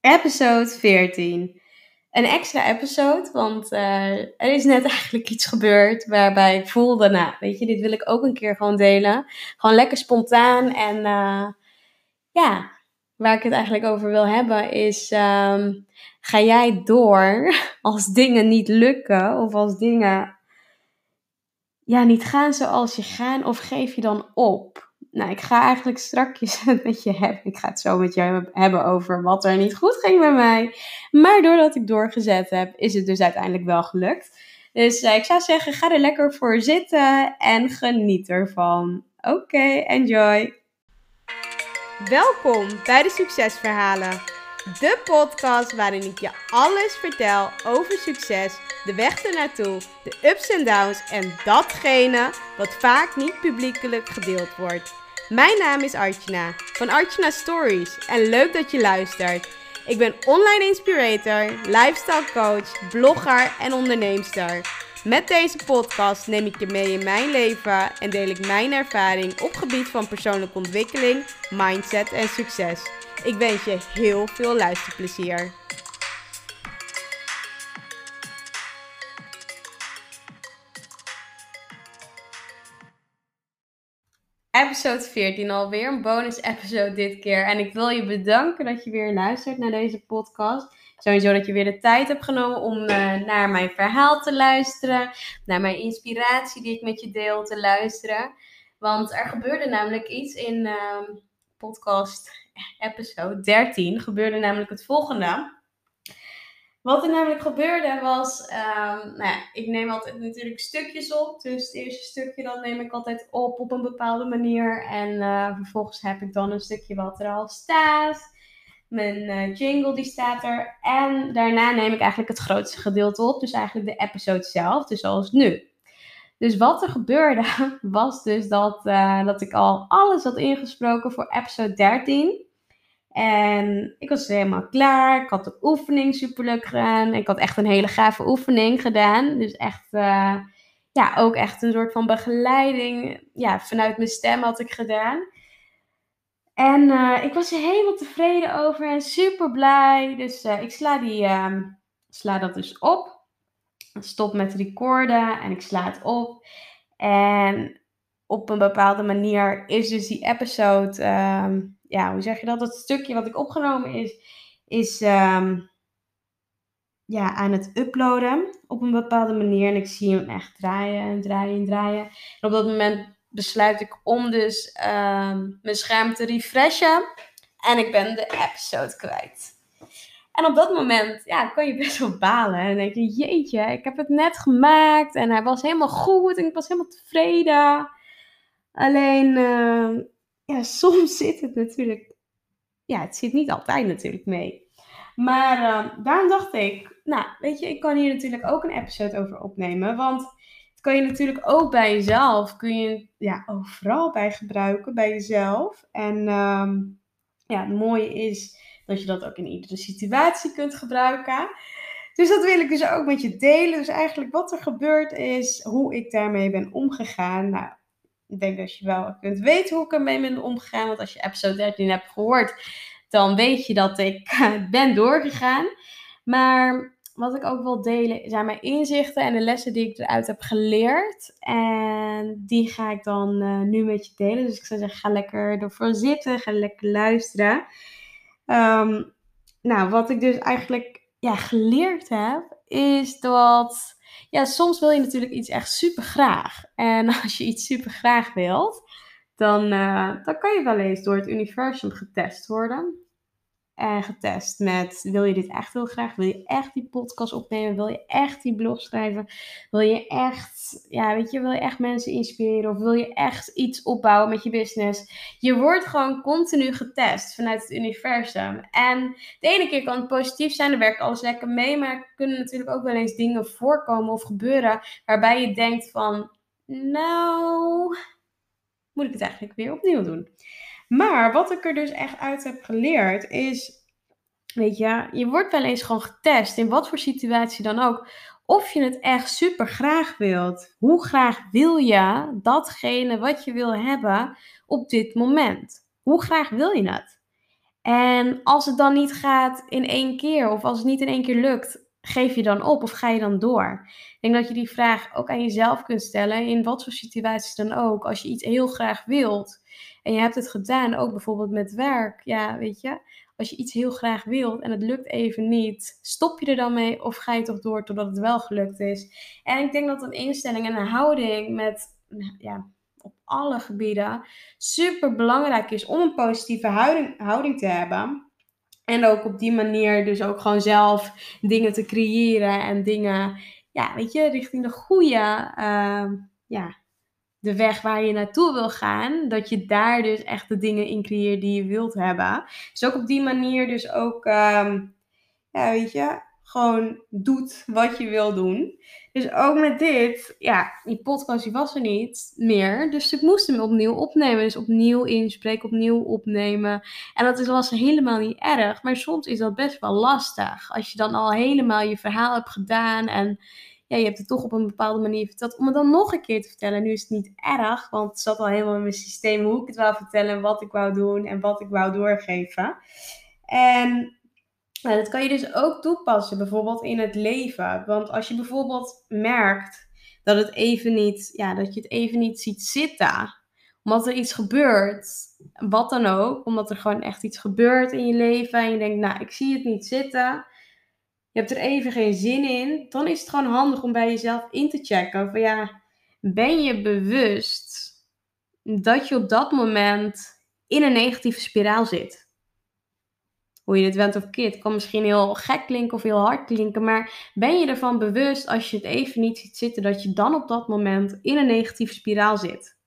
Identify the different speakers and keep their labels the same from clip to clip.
Speaker 1: episode 14. Een extra episode, want uh, er is net eigenlijk iets gebeurd waarbij ik voelde, nou, weet je, dit wil ik ook een keer gewoon delen. Gewoon lekker spontaan en uh, ja, waar ik het eigenlijk over wil hebben is, um, ga jij door als dingen niet lukken of als dingen ja, niet gaan zoals je gaan of geef je dan op? Nou, ik ga eigenlijk strakjes met je hebben. Ik ga het zo met je hebben over wat er niet goed ging bij mij. Maar doordat ik doorgezet heb, is het dus uiteindelijk wel gelukt. Dus uh, ik zou zeggen, ga er lekker voor zitten en geniet ervan. Oké, enjoy. Welkom bij de Succesverhalen. De podcast waarin ik je alles vertel over succes, de weg ernaartoe, de ups en downs en datgene wat vaak niet publiekelijk gedeeld wordt. Mijn naam is Archana van Archana Stories en leuk dat je luistert. Ik ben online inspirator, lifestyle coach, blogger en onderneemster. Met deze podcast neem ik je mee in mijn leven en deel ik mijn ervaring op gebied van persoonlijke ontwikkeling, mindset en succes. Ik wens je heel veel luisterplezier. Episode 14 alweer. Een bonus episode dit keer. En ik wil je bedanken dat je weer luistert naar deze podcast. Sowieso dat je weer de tijd hebt genomen om uh, naar mijn verhaal te luisteren. Naar mijn inspiratie die ik met je deel te luisteren. Want er gebeurde namelijk iets in uh, podcast episode 13. Gebeurde namelijk het volgende. Wat er namelijk gebeurde was, um, nou ja, ik neem altijd natuurlijk stukjes op. Dus het eerste stukje dan neem ik altijd op op een bepaalde manier. En uh, vervolgens heb ik dan een stukje wat er al staat. Mijn uh, jingle die staat er. En daarna neem ik eigenlijk het grootste gedeelte op. Dus eigenlijk de episode zelf. Dus zoals nu. Dus wat er gebeurde was dus dat, uh, dat ik al alles had ingesproken voor episode 13. En ik was helemaal klaar. Ik had de oefening super leuk gedaan. Ik had echt een hele gave oefening gedaan. Dus echt, uh, ja, ook echt een soort van begeleiding. Ja, vanuit mijn stem had ik gedaan. En uh, ik was er helemaal tevreden over en super blij. Dus uh, ik sla, die, uh, sla dat dus op. Stop met recorden en ik sla het op. En op een bepaalde manier is dus die episode ehm, ja, hoe zeg je dat? Dat stukje wat ik opgenomen is, is um, ja, aan het uploaden op een bepaalde manier. En ik zie hem echt draaien en draaien en draaien. En op dat moment besluit ik om dus um, mijn scherm te refreshen. En ik ben de episode kwijt. En op dat moment ja, kan je best wel balen. En denk je, jeetje, ik heb het net gemaakt. En hij was helemaal goed en ik was helemaal tevreden. Alleen, uh, ja, soms zit het natuurlijk, ja, het zit niet altijd natuurlijk mee. Maar uh, daarom dacht ik, nou, weet je, ik kan hier natuurlijk ook een episode over opnemen. Want het kan je natuurlijk ook bij jezelf, kun je ja, overal bij gebruiken, bij jezelf. En um, ja, het mooie is dat je dat ook in iedere situatie kunt gebruiken. Dus dat wil ik dus ook met je delen. Dus eigenlijk wat er gebeurd is, hoe ik daarmee ben omgegaan. Nou, ik denk dat je wel kunt weten hoe ik ermee ben omgegaan. Want als je episode 13 hebt gehoord, dan weet je dat ik ben doorgegaan. Maar wat ik ook wil delen zijn mijn inzichten en de lessen die ik eruit heb geleerd. En die ga ik dan uh, nu met je delen. Dus ik zou zeggen, ga lekker ervoor zitten, ga lekker luisteren. Um, nou, wat ik dus eigenlijk ja, geleerd heb, is dat ja, soms wil je natuurlijk iets echt super graag. En als je iets super graag wilt, dan, uh, dan kan je wel eens door het universum getest worden en getest met: wil je dit echt heel graag? Wil je echt die podcast opnemen? Wil je echt die blog schrijven? Wil je echt, ja, weet je, wil je echt mensen inspireren? Of wil je echt iets opbouwen met je business? Je wordt gewoon continu getest vanuit het universum. En de ene keer kan het positief zijn, dan werkt alles lekker mee. Maar er kunnen natuurlijk ook wel eens dingen voorkomen of gebeuren waarbij je denkt: van, nou, moet ik het eigenlijk weer opnieuw doen? Maar wat ik er dus echt uit heb geleerd is, weet je, je wordt wel eens gewoon getest in wat voor situatie dan ook. Of je het echt super graag wilt. Hoe graag wil je datgene wat je wil hebben op dit moment? Hoe graag wil je het? En als het dan niet gaat in één keer, of als het niet in één keer lukt, geef je dan op of ga je dan door? Ik denk dat je die vraag ook aan jezelf kunt stellen, in wat voor situaties dan ook. Als je iets heel graag wilt en je hebt het gedaan, ook bijvoorbeeld met werk, ja, weet je. Als je iets heel graag wilt en het lukt even niet, stop je er dan mee of ga je toch door totdat het wel gelukt is? En ik denk dat een instelling en een houding met, ja, op alle gebieden super belangrijk is om een positieve houding, houding te hebben. En ook op die manier dus ook gewoon zelf dingen te creëren en dingen, ja, weet je, richting de goede, uh, ja, de weg waar je naartoe wil gaan, dat je daar dus echt de dingen in creëert die je wilt hebben. Dus ook op die manier dus ook, um, ja, weet je, gewoon doet wat je wil doen. Dus ook met dit, ja, die podcast die was er niet meer. Dus ik moest hem opnieuw opnemen. Dus opnieuw inspreken, opnieuw opnemen. En dat was helemaal niet erg. Maar soms is dat best wel lastig. Als je dan al helemaal je verhaal hebt gedaan en ja, je hebt het toch op een bepaalde manier verteld. Om het dan nog een keer te vertellen. Nu is het niet erg, want het zat al helemaal in mijn systeem hoe ik het wou vertellen, wat ik wou doen en wat ik wou doorgeven. En nou, dat kan je dus ook toepassen, bijvoorbeeld in het leven. Want als je bijvoorbeeld merkt dat, het even niet, ja, dat je het even niet ziet zitten, omdat er iets gebeurt, wat dan ook, omdat er gewoon echt iets gebeurt in je leven en je denkt, nou, ik zie het niet zitten, je hebt er even geen zin in, dan is het gewoon handig om bij jezelf in te checken. Van ja, ben je bewust dat je op dat moment in een negatieve spiraal zit? Hoe je dit went of keert, kan misschien heel gek klinken of heel hard klinken, maar ben je ervan bewust als je het even niet ziet zitten, dat je dan op dat moment in een negatieve spiraal zit?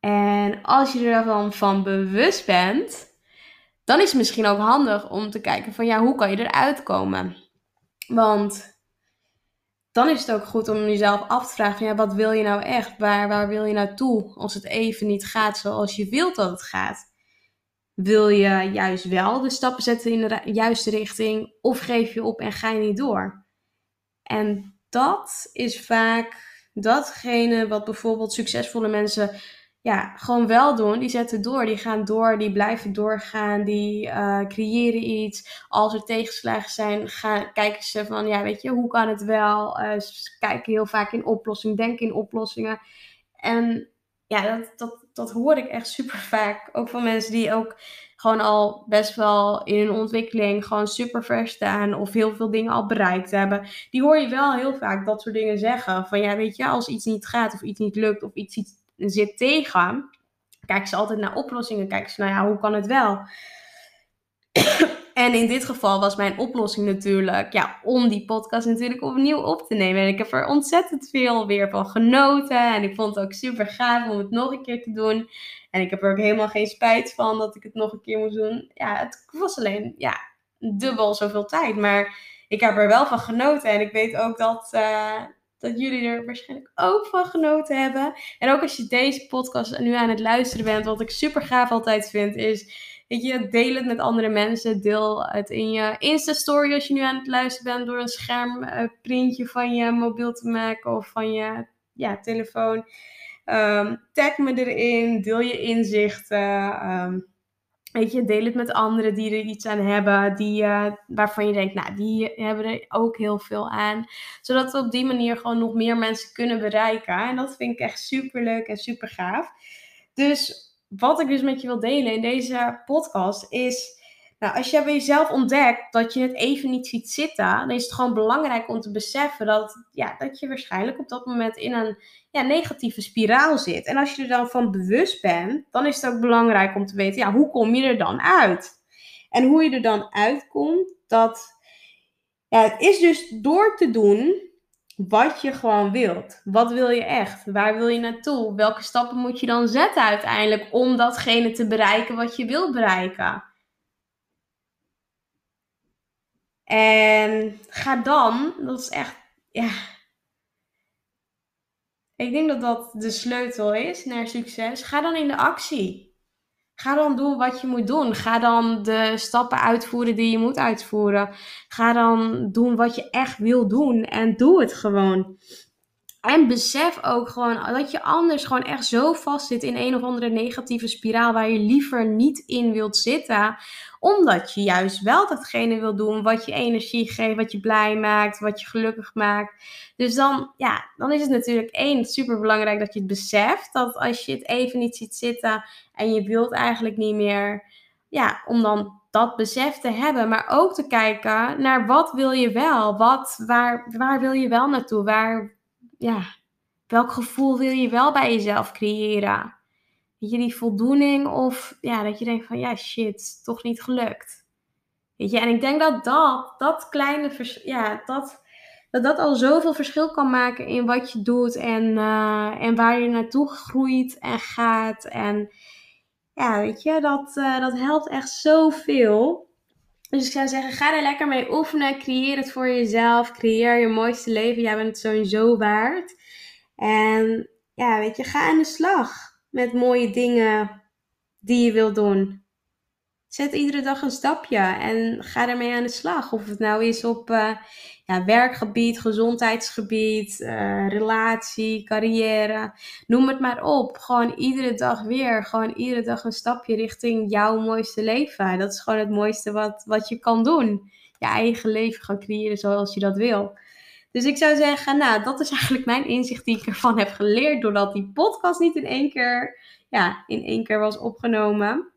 Speaker 1: En als je er dan van bewust bent, dan is het misschien ook handig om te kijken van ja, hoe kan je eruit komen? Want dan is het ook goed om jezelf af te vragen: ja, wat wil je nou echt? Waar, waar wil je naartoe als het even niet gaat zoals je wilt dat het gaat? Wil je juist wel de stappen zetten in de juiste richting of geef je op en ga je niet door? En dat is vaak datgene wat bijvoorbeeld succesvolle mensen ja, gewoon wel doen. Die zetten door, die gaan door, die blijven doorgaan, die uh, creëren iets. Als er tegenslagen zijn, gaan, kijken ze van, ja, weet je, hoe kan het wel? Uh, ze kijken heel vaak in oplossingen, denken in oplossingen. En ja, dat, dat, dat hoor ik echt super vaak. Ook van mensen die ook gewoon al best wel in hun ontwikkeling gewoon super ver staan of heel veel dingen al bereikt hebben. Die hoor je wel heel vaak dat soort dingen zeggen. Van ja, weet je, als iets niet gaat of iets niet lukt of iets, iets zit tegen, kijken ze altijd naar oplossingen. Kijken ze, nou ja, hoe kan het wel? En in dit geval was mijn oplossing natuurlijk, ja, om die podcast natuurlijk opnieuw op te nemen. En ik heb er ontzettend veel weer van genoten. En ik vond het ook super gaaf om het nog een keer te doen. En ik heb er ook helemaal geen spijt van dat ik het nog een keer moest doen. Ja, het was alleen, ja, dubbel zoveel tijd. Maar ik heb er wel van genoten. En ik weet ook dat, uh, dat jullie er waarschijnlijk ook van genoten hebben. En ook als je deze podcast nu aan het luisteren bent, wat ik super gaaf altijd vind, is. Weet je, deel het met andere mensen. Deel het in je Insta-story als je nu aan het luisteren bent door een schermprintje van je mobiel te maken of van je ja, telefoon. Um, tag me erin, deel je inzichten. Um, Weet je, deel het met anderen die er iets aan hebben, die, uh, waarvan je denkt, nou, die hebben er ook heel veel aan. Zodat we op die manier gewoon nog meer mensen kunnen bereiken. En dat vind ik echt super leuk en super gaaf. Dus wat ik dus met je wil delen in deze podcast is nou, als je bij jezelf ontdekt dat je het even niet ziet zitten, dan is het gewoon belangrijk om te beseffen dat, ja, dat je waarschijnlijk op dat moment in een ja, negatieve spiraal zit. En als je er dan van bewust bent, dan is het ook belangrijk om te weten, ja, hoe kom je er dan uit? En hoe je er dan uitkomt, dat ja, het is dus door te doen wat je gewoon wilt. Wat wil je echt? Waar wil je naartoe? Welke stappen moet je dan zetten uiteindelijk om datgene te bereiken wat je wilt bereiken? En ga dan, dat is echt, ja. Ik denk dat dat de sleutel is naar succes. Ga dan in de actie. Ga dan doen wat je moet doen. Ga dan de stappen uitvoeren die je moet uitvoeren. Ga dan doen wat je echt wil doen en doe het gewoon. En besef ook gewoon dat je anders gewoon echt zo vast zit in een of andere negatieve spiraal waar je liever niet in wilt zitten. Omdat je juist wel datgene wil doen wat je energie geeft, wat je blij maakt, wat je gelukkig maakt. Dus dan, ja, dan is het natuurlijk één super belangrijk dat je het beseft. Dat als je het even niet ziet zitten en je wilt eigenlijk niet meer, ja, om dan dat besef te hebben, maar ook te kijken naar wat wil je wel? Wat, waar, waar wil je wel naartoe? Waar, ja, welk gevoel wil je wel bij jezelf creëren? Weet je, die voldoening of ja, dat je denkt van ja, shit, toch niet gelukt. Weet je, en ik denk dat dat, dat kleine, ja, dat, dat dat al zoveel verschil kan maken in wat je doet en, uh, en waar je naartoe groeit en gaat. En ja, weet je, dat, uh, dat helpt echt zoveel. Dus ik zou zeggen, ga er lekker mee oefenen. Creëer het voor jezelf. Creëer je mooiste leven. Jij bent het sowieso waard. En ja, weet je, ga aan de slag met mooie dingen die je wilt doen. Zet iedere dag een stapje en ga ermee aan de slag. Of het nou is op uh, werkgebied, gezondheidsgebied, uh, relatie, carrière. Noem het maar op. Gewoon iedere dag weer. Gewoon iedere dag een stapje richting jouw mooiste leven. Dat is gewoon het mooiste wat, wat je kan doen. Je eigen leven gaan creëren zoals je dat wil. Dus ik zou zeggen, nou, dat is eigenlijk mijn inzicht die ik ervan heb geleerd. Doordat die podcast niet in één keer, ja, in één keer was opgenomen.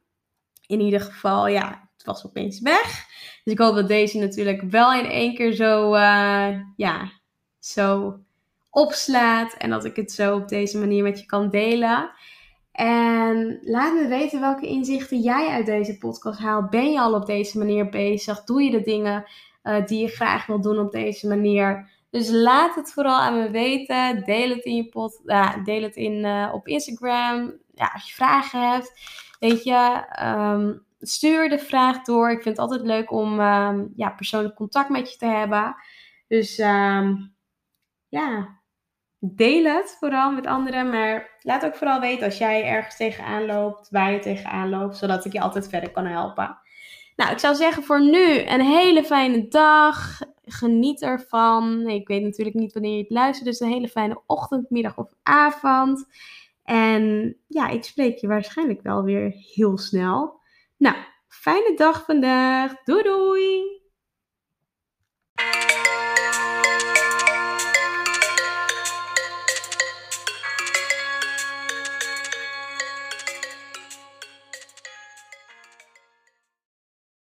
Speaker 1: In ieder geval, ja, het was opeens weg. Dus ik hoop dat deze natuurlijk wel in één keer zo, uh, ja, zo opslaat. En dat ik het zo op deze manier met je kan delen. En laat me weten welke inzichten jij uit deze podcast haalt. Ben je al op deze manier bezig? Doe je de dingen uh, die je graag wil doen op deze manier? Dus laat het vooral aan me weten. Deel het in je pot, ja, deel het in, uh, op Instagram. Ja, als je vragen hebt, weet je, um, stuur de vraag door. Ik vind het altijd leuk om um, ja, persoonlijk contact met je te hebben. Dus um, ja, deel het vooral met anderen. Maar laat ook vooral weten als jij ergens tegenaan loopt, waar je tegenaan loopt, zodat ik je altijd verder kan helpen. Nou, ik zou zeggen voor nu een hele fijne dag. Geniet ervan. Ik weet natuurlijk niet wanneer je het luistert, dus een hele fijne ochtend, middag of avond. En ja, ik spreek je waarschijnlijk wel weer heel snel. Nou, fijne dag vandaag. Doei doei!